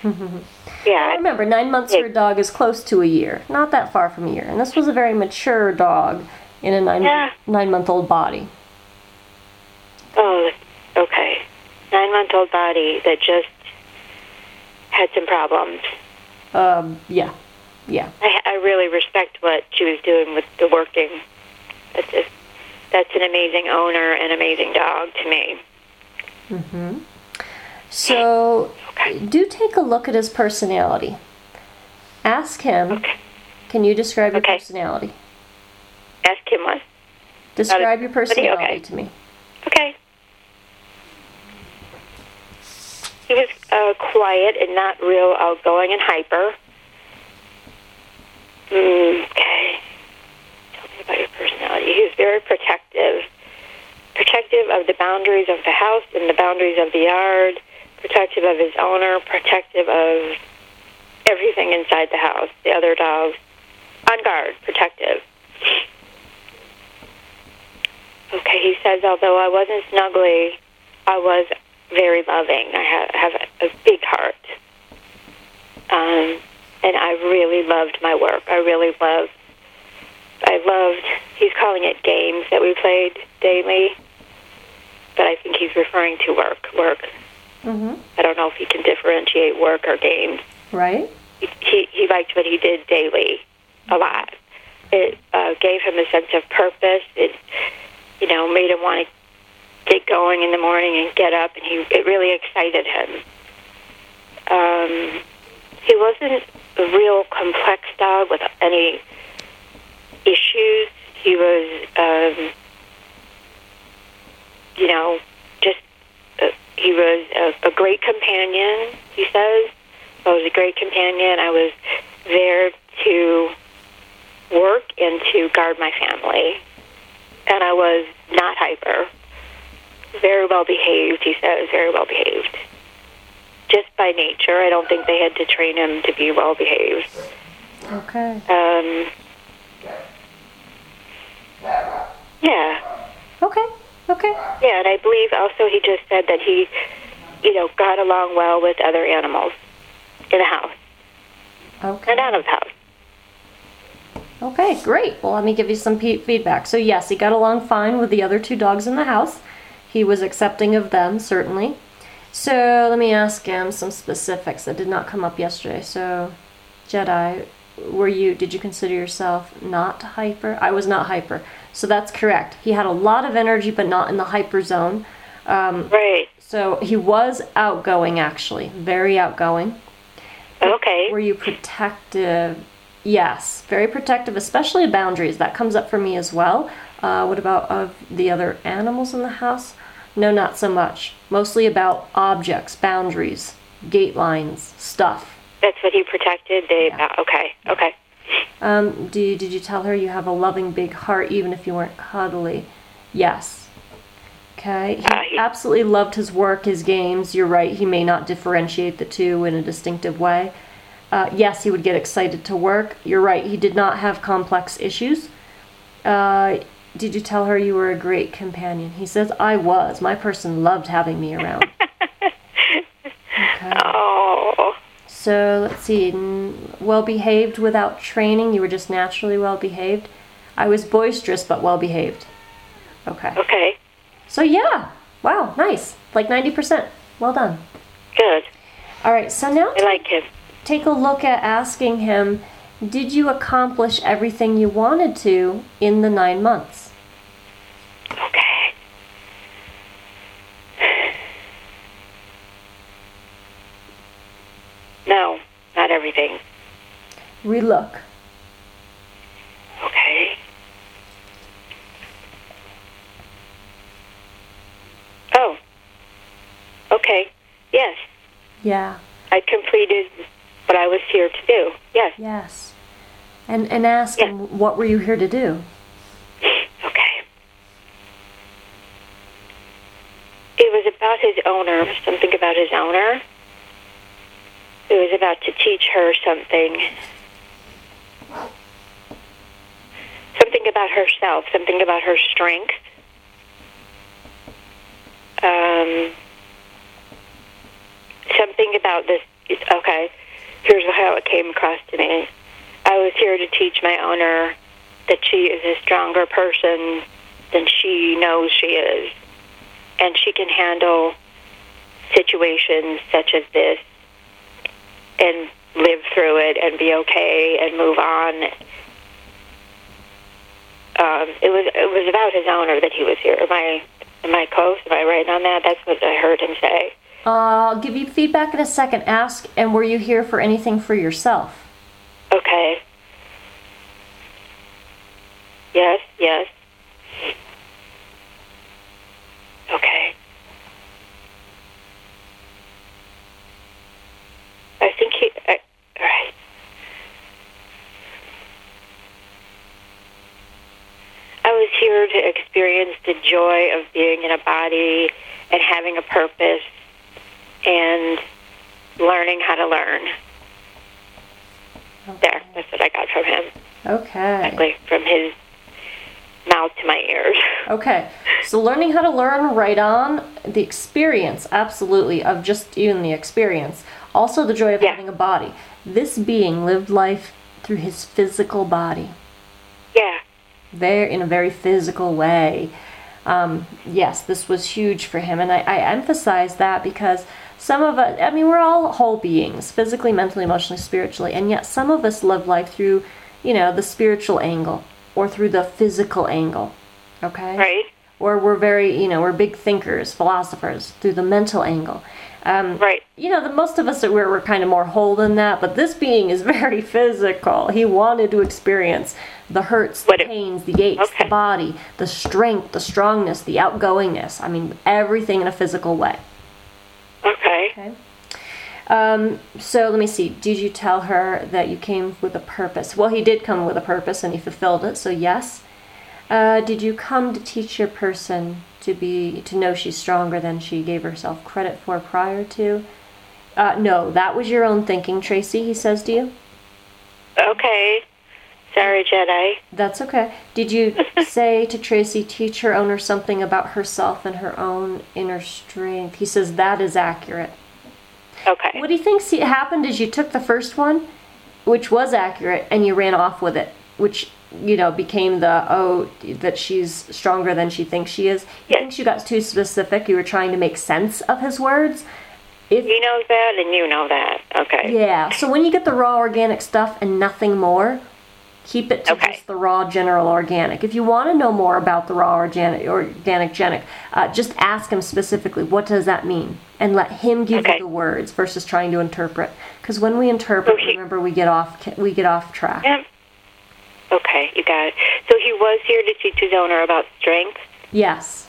Yeah, Remember, nine months for a dog is close to a year, not that far from a year. And this was a very mature dog in a nine Yeah. nine month old body. oh, okay. Nine month old body that just had some problems. Um, yeah, yeah. I, I really respect what she was doing with the working. That's just, that's an amazing owner and amazing dog to me. So, Okay. do take a look at his personality. Ask him. Okay. Can you describe your Okay. personality? Ask him what? Describe your what do you- personality okay. to me. Okay. He was uh, quiet and not real outgoing and hyper. Mm, okay. Tell me about your personality. He was very protective. Protective of the boundaries of the house and the boundaries of the yard. Protective of his owner. Protective of everything inside the house. The other dogs. On guard. Protective. Okay, he says, although I wasn't snuggly, I was very loving. I have, have a, big heart. Um, and I really loved my work. I really loved, I loved, he's calling it games that we played daily, but I think he's referring to work, work. Hmm I don't know if he can differentiate work or games. Right? He, he, he liked what he did daily a lot. It uh, gave him a sense of purpose. It, you know, made him want to get going in the morning and get up, and he it really excited him. Um, he wasn't a real complex dog with any issues. He was, um, you know, he was a, a great companion. He says, I was a great companion. I was there to work and to guard my family. And I was not hyper. Very well behaved, he says, very well behaved. Just by nature. I don't think they had to train him to be well behaved. Okay. Um, yeah. Okay. Okay. Yeah, and I believe also he just said that he, you know, got along well with other animals in the house Okay. and out of the house. Okay, great. Well, let me give you some pe- feedback. So, yes, he got along fine with the other two dogs in the house. He was accepting of them, certainly. So, let me ask him some specifics that did not come up yesterday. So, Jedi, were you, did you consider yourself not hyper? I was not hyper. So, that's correct. He had a lot of energy, but not in the hyper zone. Um, Right. so, he was outgoing, actually, very outgoing. Okay. Were you protective? Yes, very protective, especially boundaries. That comes up for me as well. Uh, what about of the other animals in the house? No, not so much. Mostly about objects, boundaries, gate lines, stuff. That's what he protected. They. Yeah. Uh, okay. Okay. Um, do you, did you tell her you have a loving big heart even if you weren't cuddly? Yes. Okay. He he- absolutely loved his work, his games. You're right. He may not differentiate the two in a distinctive way. Uh, yes, he would get excited to work. You're right. He did not have complex issues. Uh, did you tell her you were a great companion? He says, I was. My person loved having me around. okay. Oh. So let's see. Well behaved without training. You were just naturally well behaved. I was boisterous but well behaved. Okay. Okay. So yeah. Wow. Nice. Like 90%. Well done. Good. All right. So now I like him. take a look at asking him Did you accomplish everything you wanted to in the nine months? Okay. No, not everything. Relook. Okay. Oh. Okay. Yes. Yeah. I completed what I was here to do. Yes. Yes. And and ask him what were you here to do? Okay. It was about his owner, something about his owner. It was about to teach her something. Something about herself, something about her strength. Um, something about this. Okay, here's how it came across to me. I was here to teach my owner that she is a stronger person than she knows she is. And she can handle situations such as this and live through it and be okay and move on. Um, it was it was about his owner that he was here. Am I am I close? Am I right on that? That's what I heard him say. Uh, I'll give you feedback in a second. Ask, and were you here for anything for yourself? Okay. Yes, yes. Okay. I think he. I, all right. I was here to experience the joy of being in a body and having a purpose and learning how to learn. There, that's what I got from him. Okay. Exactly, from his mouth to my ears. Okay. So learning how to learn right on the experience, absolutely, of just even the experience. Also the joy of Yeah. having a body. This being lived life through his physical body. There in a very physical way. Um, yes, this was huge for him, and I, I emphasize that because some of us, I mean, we're all whole beings, physically, mentally, emotionally, spiritually, and yet some of us live life through, you know, the spiritual angle or through the physical angle. Okay? right, Or we're very, you know, we're big thinkers, philosophers through the mental angle. Um, right, you know, the most of us are we're, we're kind of more whole than that, but this being is very physical. He wanted to experience the hurts, the pains, the aches, Okay. the body, the strength, the strongness, the outgoingness. I mean, everything in a physical way. okay. Okay. Um, so let me see. Did you tell her that you came with a purpose? Well, he did come with a purpose and he fulfilled it. So yes. Uh, did you come to teach your person to be to know she's stronger than she gave herself credit for prior to? Uh, no, that was your own thinking, Tracy. He says to you. Okay. Sorry, Jedi. That's okay. Did you say to Tracy, teach her owner something about herself and her own inner strength? He says that is accurate. Okay. What he thinks happened is you took the first one, which was accurate, and you ran off with it, which you know became the oh that she's stronger than she thinks she is. He Yes. thinks you got too specific. You were trying to make sense of his words. If He knows that, and you know that. Okay. yeah, so when you get the raw organic stuff and nothing more, keep it to Okay. just the raw general organic. If you want to know more about the raw organic organic genic, uh, just ask him specifically what does that mean, and let him give Okay. you the words versus trying to interpret. Because when we interpret, remember we get off we get off track. Yeah. Okay, you got it. So he was here to teach his owner about strength. Yes,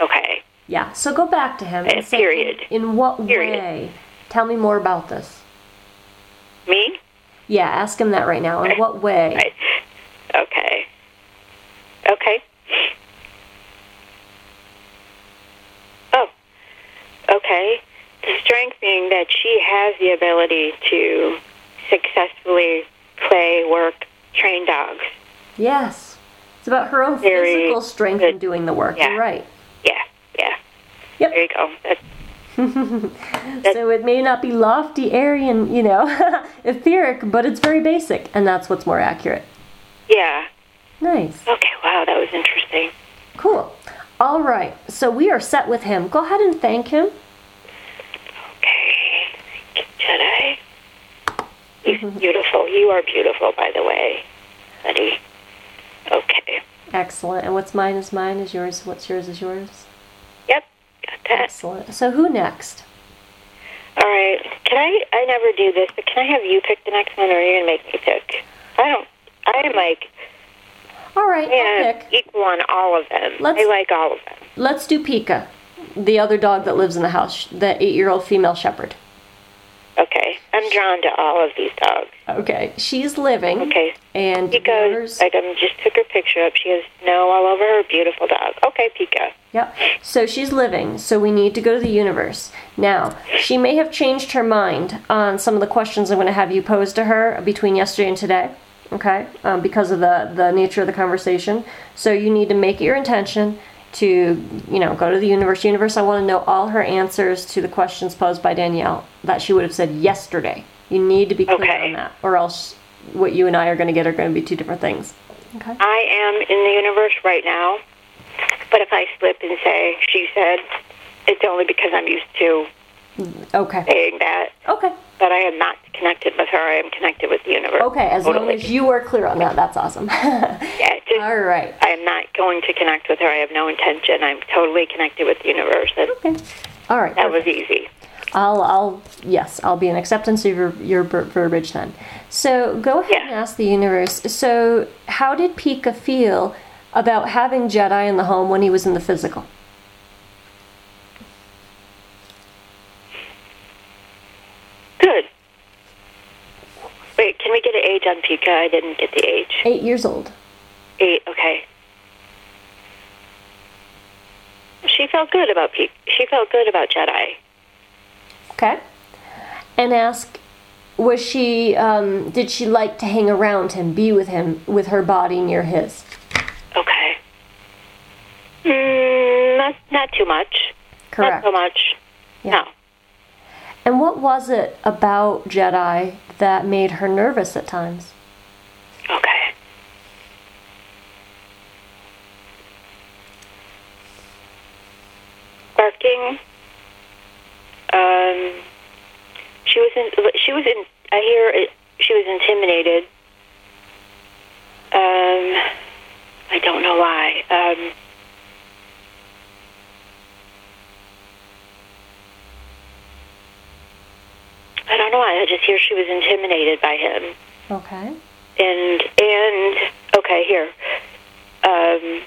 Okay. yeah. So go back to him and say, period. in, in what Period. way? Tell me more about this. Me? Yeah, ask him that right now. In what way? Right. Okay. Okay. Oh. Okay. The strength being that she has the ability to successfully play, work, train dogs. Yes. It's about her own Very physical strength good. in doing the work. Yeah. You're right. Yeah, yeah. Yep. There you go. That's, So it may not be lofty, airy, and, you know, etheric, but it's very basic, and that's what's more accurate. yeah. Nice. Okay, wow, that was interesting. Cool. All right. So we are set with him. Go ahead and thank him. Okay. Jedi. You're beautiful. You are beautiful, by the way, honey. Okay. Excellent. And what's mine is mine, is yours. What's yours is yours. Yep, got that. Excellent. So who next? All right. Can I? I never do this, but can I have you pick the next one, or are you gonna make me pick? I don't. I am like All right. I'll yeah, pick. equal on all of them. Let's- I like all of them. Let's do Pika, the other dog that lives in the house, the eight-year-old female shepherd. Okay. I'm drawn to all of these dogs. Okay, she's living. Okay. And Pika, owners- I just took her picture up. She has snow all over her. Beautiful dog. Okay, Pika. Yep. So she's living. So we need to go to the universe. Now, she may have changed her mind on some of the questions I'm going to have you pose to her between yesterday and today. Okay, um, because of the the nature of the conversation. So you need to make it your intention to you know go to the universe. Universe, I want to know all her answers to the questions posed by Danielle that she would have said yesterday. You need to be clear Okay. on that, or else what you and I are going to get are going to be two different things. Okay. I am in the universe right now, but if I slip and say she said, it's only because I'm used to Okay. saying that. Okay. But I am not connected with her. I am connected with the universe. Okay. As long as you are clear on that, that's awesome. Yeah, just, All right. I am not going to connect with her. I have no intention. I'm totally connected with the universe. And Okay. All right. that was easy. I'll, I'll, yes, I'll be an acceptance of your, your ver- verbiage then. So go ahead Yeah. and ask the universe. So, how did Pika feel about having Jedi in the home when he was in the physical? Good. Wait, can we get an age on Pika? I didn't get the age. Eight years old. Eight, okay. She felt good about Pika. She felt good about Jedi. Okay. And ask, was she, um, did she like to hang around him, be with him, with her body near his? Okay. Mm, not not too much. Correct. Not so much. Yeah. No. And what was it about Jedi that made her nervous at times? Okay. Barking. Um, she was in. She was in. I hear it, she was intimidated. Um, I don't know why. Um, I don't know why. I just hear she was intimidated by him Okay. and and okay here um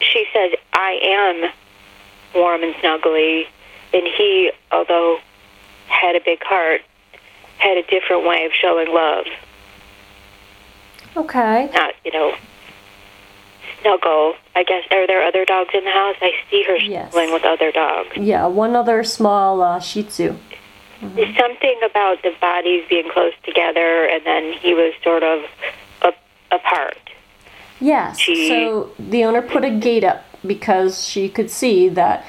she said i am warm and snuggly and he although had a big heart had a different way of showing love Okay. not you know snuggle i guess are there other dogs in the house i see her Yes. snuggling with other dogs Yeah, one other small uh, Shih Tzu. There's something about the bodies being close together and then he was sort of a- apart Yes. She- So the owner put a gate up because she could see that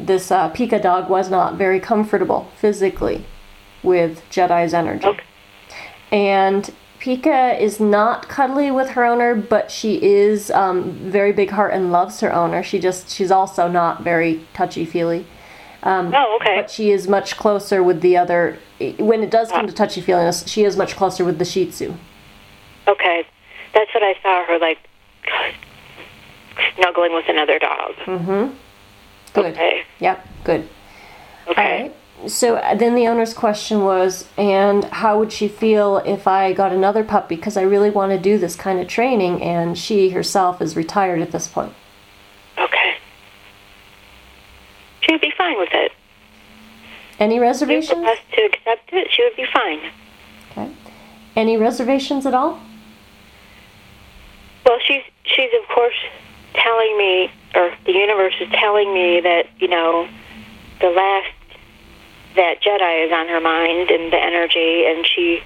this uh, Pika dog was not very comfortable physically with Jedi's energy. Okay. And Pika is not cuddly with her owner, but she is um, very big heart and loves her owner. She just she's also not very touchy feely. oh okay But she is much closer with the other. When it does come to touchy feeliness, she is much closer with the Shih Tzu. Okay, that's what I saw her like snuggling with another dog. Mm-hmm. Good. Okay, Yep. Good. okay. So uh, then the owner's question was, and how would she feel if I got another puppy? Because I really want to do this kind of training, and she herself is retired at this point. Okay. She would be fine with it. Any reservations? us to accept it, she would be fine. Okay. Any reservations at all? Well, she's she's of course telling me, or the universe is telling me that you know the last that Jedi is on her mind and the energy, and she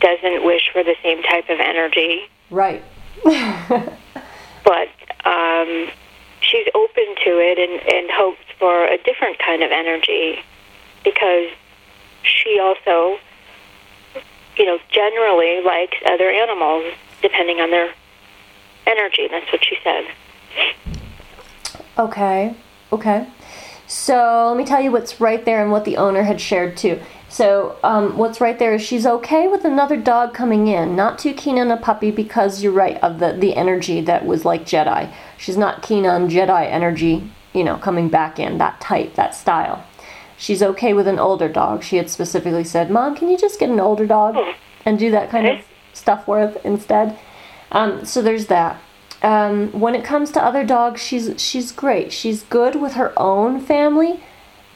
doesn't wish for the same type of energy. Right. but um, she's open to it and, and hopes for a different kind of energy because she also, you know, generally likes other animals depending on their energy. That's what she said. Okay. Okay. So let me tell you what's right there and what the owner had shared too. So um, what's right there is she's okay with another dog coming in, not too keen on a puppy because you're right of the the energy that was like Jedi. She's not keen on Jedi energy, you know, coming back in that type, that style. She's okay with an older dog. She had specifically said, "Mom, can you just get an older dog and do that kind of stuff with instead?" Um, so there's that. Um, when it comes to other dogs, she's she's great. She's good with her own family,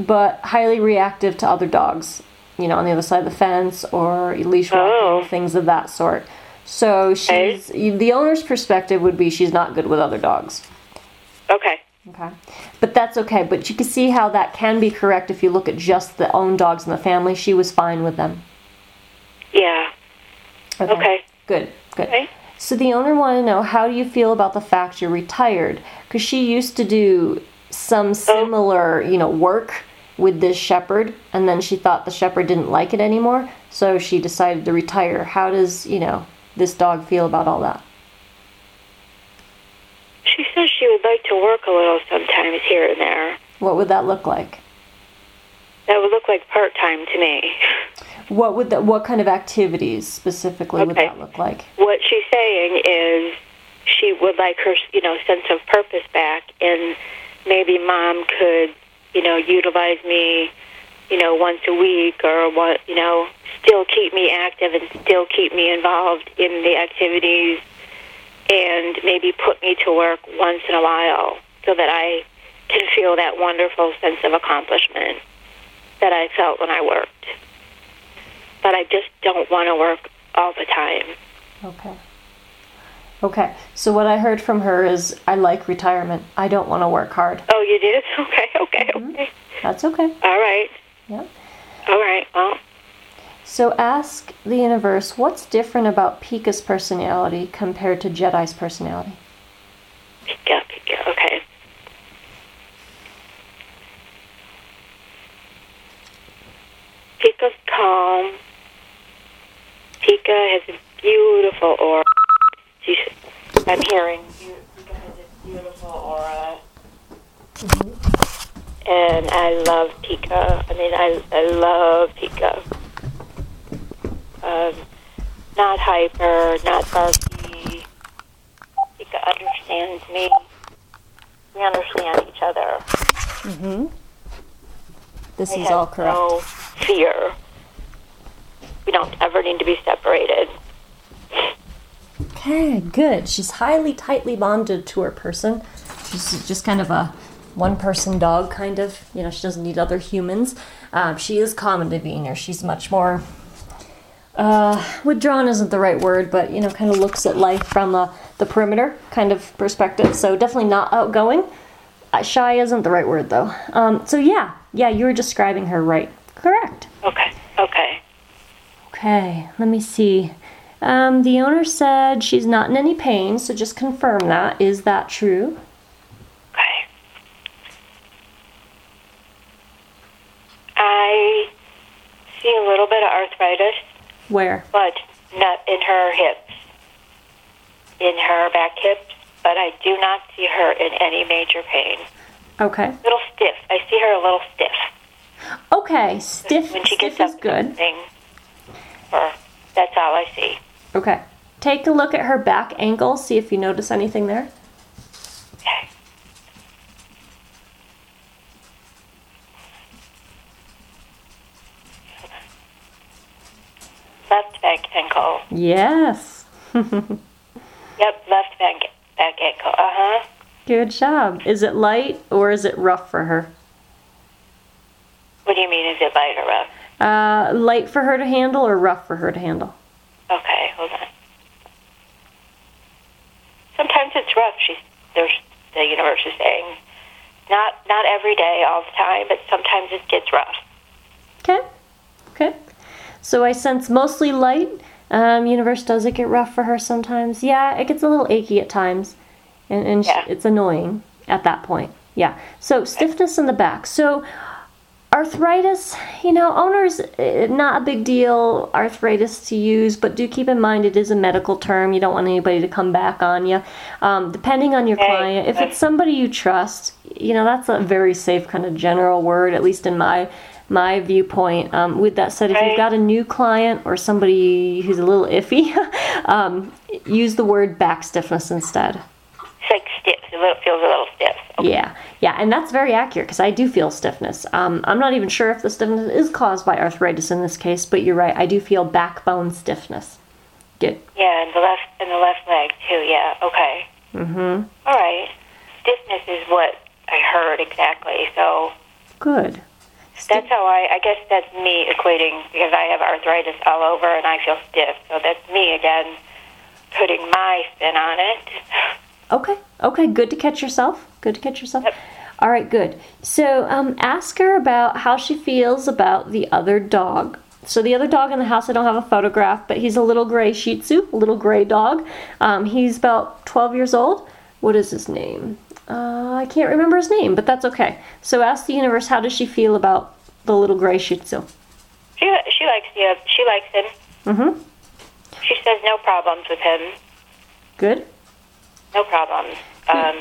but highly reactive to other dogs. You know, on the other side of the fence or leash walking, Oh. things of that sort. So she's the owner's perspective would be she's not good with other dogs. Okay. Okay. But that's okay. But you can see how that can be correct if you look at just the own dogs in the family. She was fine with them. Yeah. Okay. Good. Good. Okay. So the owner wanted to know how do you feel about the fact you're retired? Because she used to do some oh. similar, you know, work with this shepherd, and then she thought the shepherd didn't like it anymore, so she decided to retire. How does you know this dog feel about all that? She says she would like to work a little sometimes here and there. What would that look like? That would look like part time to me. What would that? What kind of activities specifically would that look like? What she's saying is she would like her, you know, sense of purpose back, and maybe mom could, you know, utilize me, you know, once a week or what, you know, still keep me active and still keep me involved in the activities, and maybe put me to work once in a while so that I can feel that wonderful sense of accomplishment that I felt when I worked. But I just don't want to work all the time. Okay. Okay. So what I heard from her is, I like retirement. I don't want to work hard. Oh, you did? Okay, okay, mm-hmm. okay. That's okay. All right, Yep. all right. Well, So ask the universe what's different about Pika's personality compared to Jedi's personality. Pika, Pika. Okay. Pika's calm. Pika has a beautiful aura. She's, I'm hearing Pika has a beautiful aura. And I love Pika. I mean, I, I love Pika. Um, not hyper, not barky. Pika understands me. We understand each other. Mm-hmm. This I is all correct. no fear. We don't ever need to be separated. Okay, good. She's highly tightly bonded to her person. She's just kind of a one person dog, kind of. You know, she doesn't need other humans. Um, she is calm and demeanor. She's much more. Uh, withdrawn isn't the right word, but you know, kind of looks at life from uh, the perimeter kind of perspective. So definitely not outgoing. Uh, shy isn't the right word though. Um, so yeah, yeah, you were describing her right. Correct. Okay, okay. Okay, let me see. Um, the owner said she's not in any pain, so just confirm that. Is that true? Okay. I see a little bit of arthritis, Where? but not in her hips, in her back hips, but I do not see her in any major pain. Okay. A little stiff. I see her a little stiff. Okay, stiff, when she stiff gets is up to good. something. Or that's all I see. Okay. Take a look at her back ankle, see if you notice anything there. Okay. Left back ankle. Yes. Yep, left back back ankle. Uh huh. Good job. Is it light or is it rough for her? What do you mean? Is it light or rough? Uh, light for her to handle or rough for her to handle? Okay, hold on. Sometimes it's rough. She's there's the universe is saying, not not every day, all the time, but sometimes it gets rough. Okay. Okay. So I sense mostly light. Um, universe does it get rough for her sometimes? Yeah, it gets a little achy at times, and and Yeah. it's annoying at that point. Yeah. So stiffness in the back. So arthritis, you know, owners eh, not a big deal arthritis to use, but do keep in mind it is a medical term. You don't want anybody to come back on you. Um, depending on your Okay. client, if it's somebody you trust, you know, that's a very safe kind of general word, at least in my my viewpoint. Um, with that said, if you've got a new client or somebody who's a little iffy, um, use the word back stiffness instead. It's like stiff. It little- feels a little stiff. Yeah, yeah, and that's very accurate because I do feel stiffness. Um, I'm not even sure if the stiffness is caused by arthritis in this case, but you're right. I do feel backbone stiffness. Good. Yeah, and the left and the left leg too. Yeah. Okay. Mm-hmm. All right. Stiffness is what I heard exactly. So Good. That's how I. I guess that's me equating because I have arthritis all over and I feel stiff. So that's me again, putting my spin on it. Okay. Okay. Good to catch yourself. Good to catch yourself. Yep. All right. Good. So, um, ask her about how she feels about the other dog. So the other dog in the house, I don't have a photograph, but he's a little gray Shih Tzu, a little gray dog. Um, he's about 12 years old. What is his name? Uh, I can't remember his name, but that's okay. So ask the universe, how does she feel about the little gray Shih Tzu? She she likes the she likes him. Mm-hmm. She says no problems with him. Good. No problem um,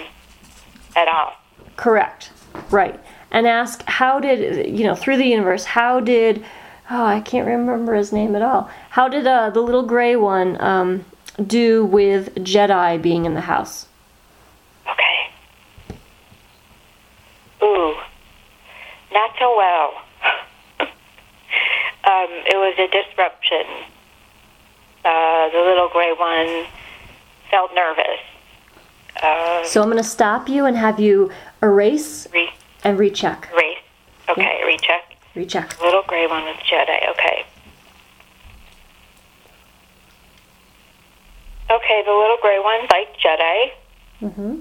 at all. Correct. Right. And ask how did you know through the universe? How did oh I can't remember his name at all. How did uh, the little gray one um, do with Jedi being in the house? Okay. Ooh, not so well. um, it was a disruption. Uh, the little gray one felt nervous. Uh, So I'm going to stop you and have you erase re- and recheck. race. Okay, recheck. Recheck. Little gray one with Jedi. Okay. Okay, the little gray one liked Jedi. Mm-hmm.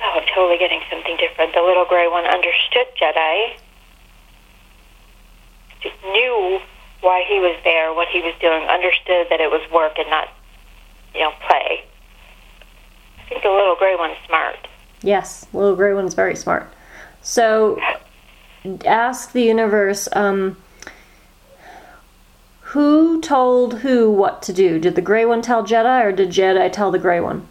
Oh, I'm totally getting something different. The little gray one understood Jedi, knew why he was there, what he was doing, understood that it was work and not, you know, play. I think the little gray one's smart. Yes, little gray one's very smart. So ask the universe um, who told who what to do? Did the gray one tell Jedi or did Jedi tell the gray one?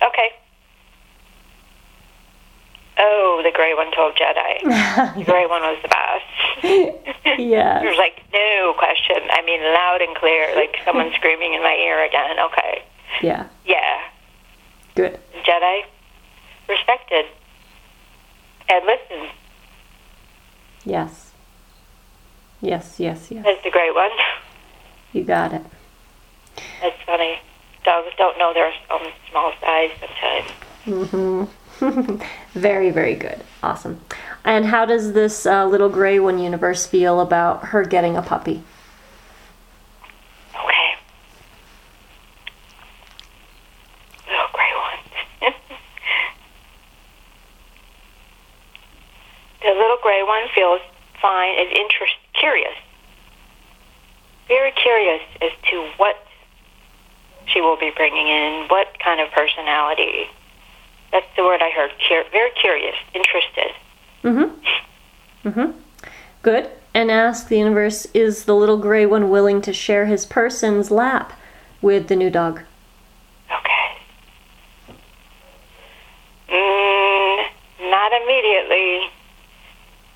Okay. Oh, the gray one told Jedi. the gray one was the boss. Yeah. There was like no question. I mean, loud and clear, like someone screaming in my ear again. Okay. Yeah. Yeah. Good. Jedi respected and listened. Yes. Yes, yes, yes. That's the great one. You got it. That's funny. Dogs don't know their own small size sometimes. Very, very good. Awesome. And how does this uh, little gray one universe feel about her getting a puppy? Okay. Little gray one. The little gray one feels fine, is interest curious. Very curious as to what she will be bringing in, what kind of personality. That's the word I heard. Cur- very curious, interested. Mm-hmm. Mm-hmm. Good. And ask the universe, is the little gray one willing to share his person's lap with the new dog? Okay. Mm, not immediately.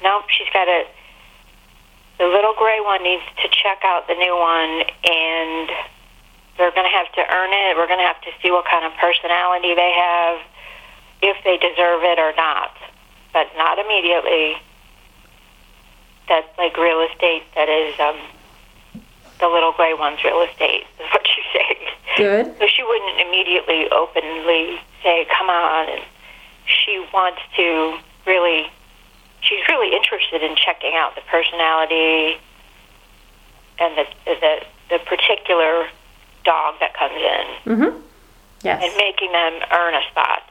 Nope, she's got to. The little gray one needs to check out the new one, and they're going to have to earn it. We're going to have to see what kind of personality they have, if they deserve it or not. But not immediately. That's like real estate. That is um, the little gray one's real estate. Is what she's saying. Good. So she wouldn't immediately openly say, come on. And she wants to really, really interested in checking out the personality and the, the, the particular dog that comes in Mm-hmm. and making them earn a spot.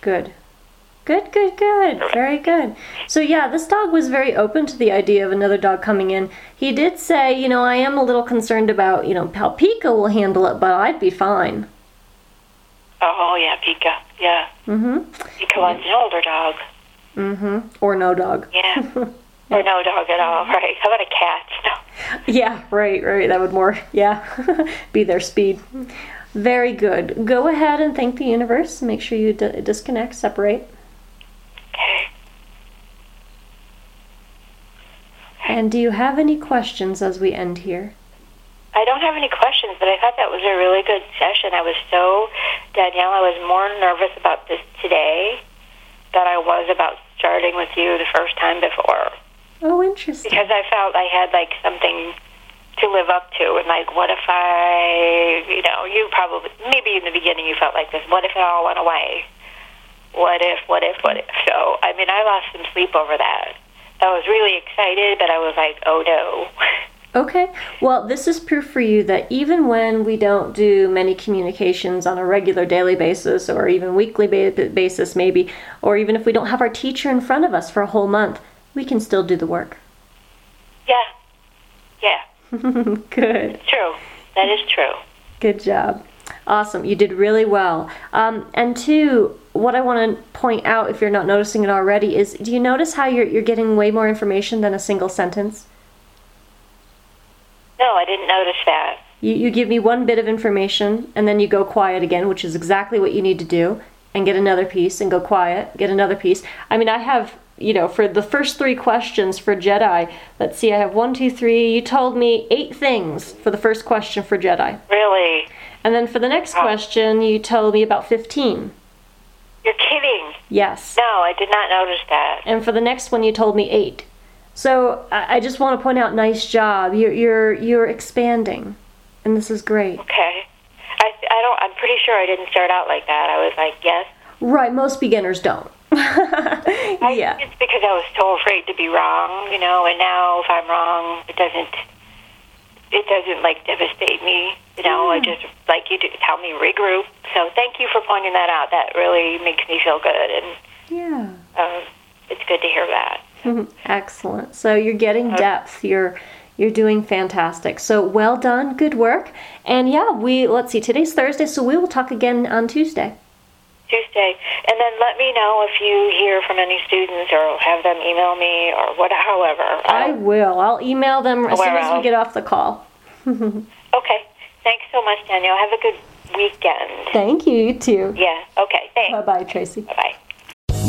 Good. Good, good, good. Very good. So, yeah, this dog was very open to the idea of another dog coming in. He did say, you know, I am a little concerned about, you know, how Pika will handle it, but I'd be fine. Oh, yeah, Pika. Yeah. Mm-hmm. Pika wants an older dog. Mm-hmm. Or no dog. Yeah. or no dog at all. Right. How about a cat? No. Yeah, right, right. That would more, yeah, be their speed. Very good. Go ahead and thank the universe. Make sure you d- disconnect, separate. Okay. And do you have any questions as we end here? I don't have any questions, but I thought that was a really good session. I was so, Danielle, I was more nervous about this today than I was about starting with you the first time before. Oh, interesting. Because I felt I had like something to live up to. And like, what if I, you know, you probably, maybe in the beginning you felt like this, what if it all went away? what if, what if, what if. So, I mean, I lost some sleep over that. I was really excited, but I was like, oh no. Okay. Well, this is proof for you that even when we don't do many communications on a regular daily basis or even weekly ba- basis, maybe, or even if we don't have our teacher in front of us for a whole month, we can still do the work. Yeah. Yeah. Good. It's true. That is true. Good job. Awesome. You did really well. Um, and two, what I want to point out, if you're not noticing it already, is do you notice how you're, you're getting way more information than a single sentence? No, I didn't notice that. You, you give me one bit of information and then you go quiet again, which is exactly what you need to do, and get another piece and go quiet, get another piece. I mean, I have, you know, for the first three questions for Jedi, let's see, I have one, two, three. You told me eight things for the first question for Jedi. Really? And then for the next question, you told me about 15. You're kidding. Yes. No, I did not notice that. And for the next one, you told me eight. So I, I just want to point out, nice job. You're you're you're expanding, and this is great. Okay. I, I don't, I'm pretty sure I didn't start out like that. I was like, yes. Right. Most beginners don't. Yeah. it's because I was so afraid to be wrong, you know, and now if I'm wrong, it doesn't, it doesn't like devastate me, you know, I just, like you do, tell me regroup. So thank you for pointing that out. That really makes me feel good, and Yeah. um, it's good to hear that. Mm-hmm. Excellent. So you're getting uh, depth. You're you're doing fantastic. So well done. Good work. And yeah, we let's see. Today's Thursday, so we will talk again on Tuesday. Tuesday, and then let me know if you hear from any students or have them email me or what, however. I um, will. I'll email them as soon as we get um, off the call. Okay. Thanks so much, Danielle. Have a good weekend. Thank you. You too. Yeah. Okay. Thanks. Bye bye, Tracy. Bye bye.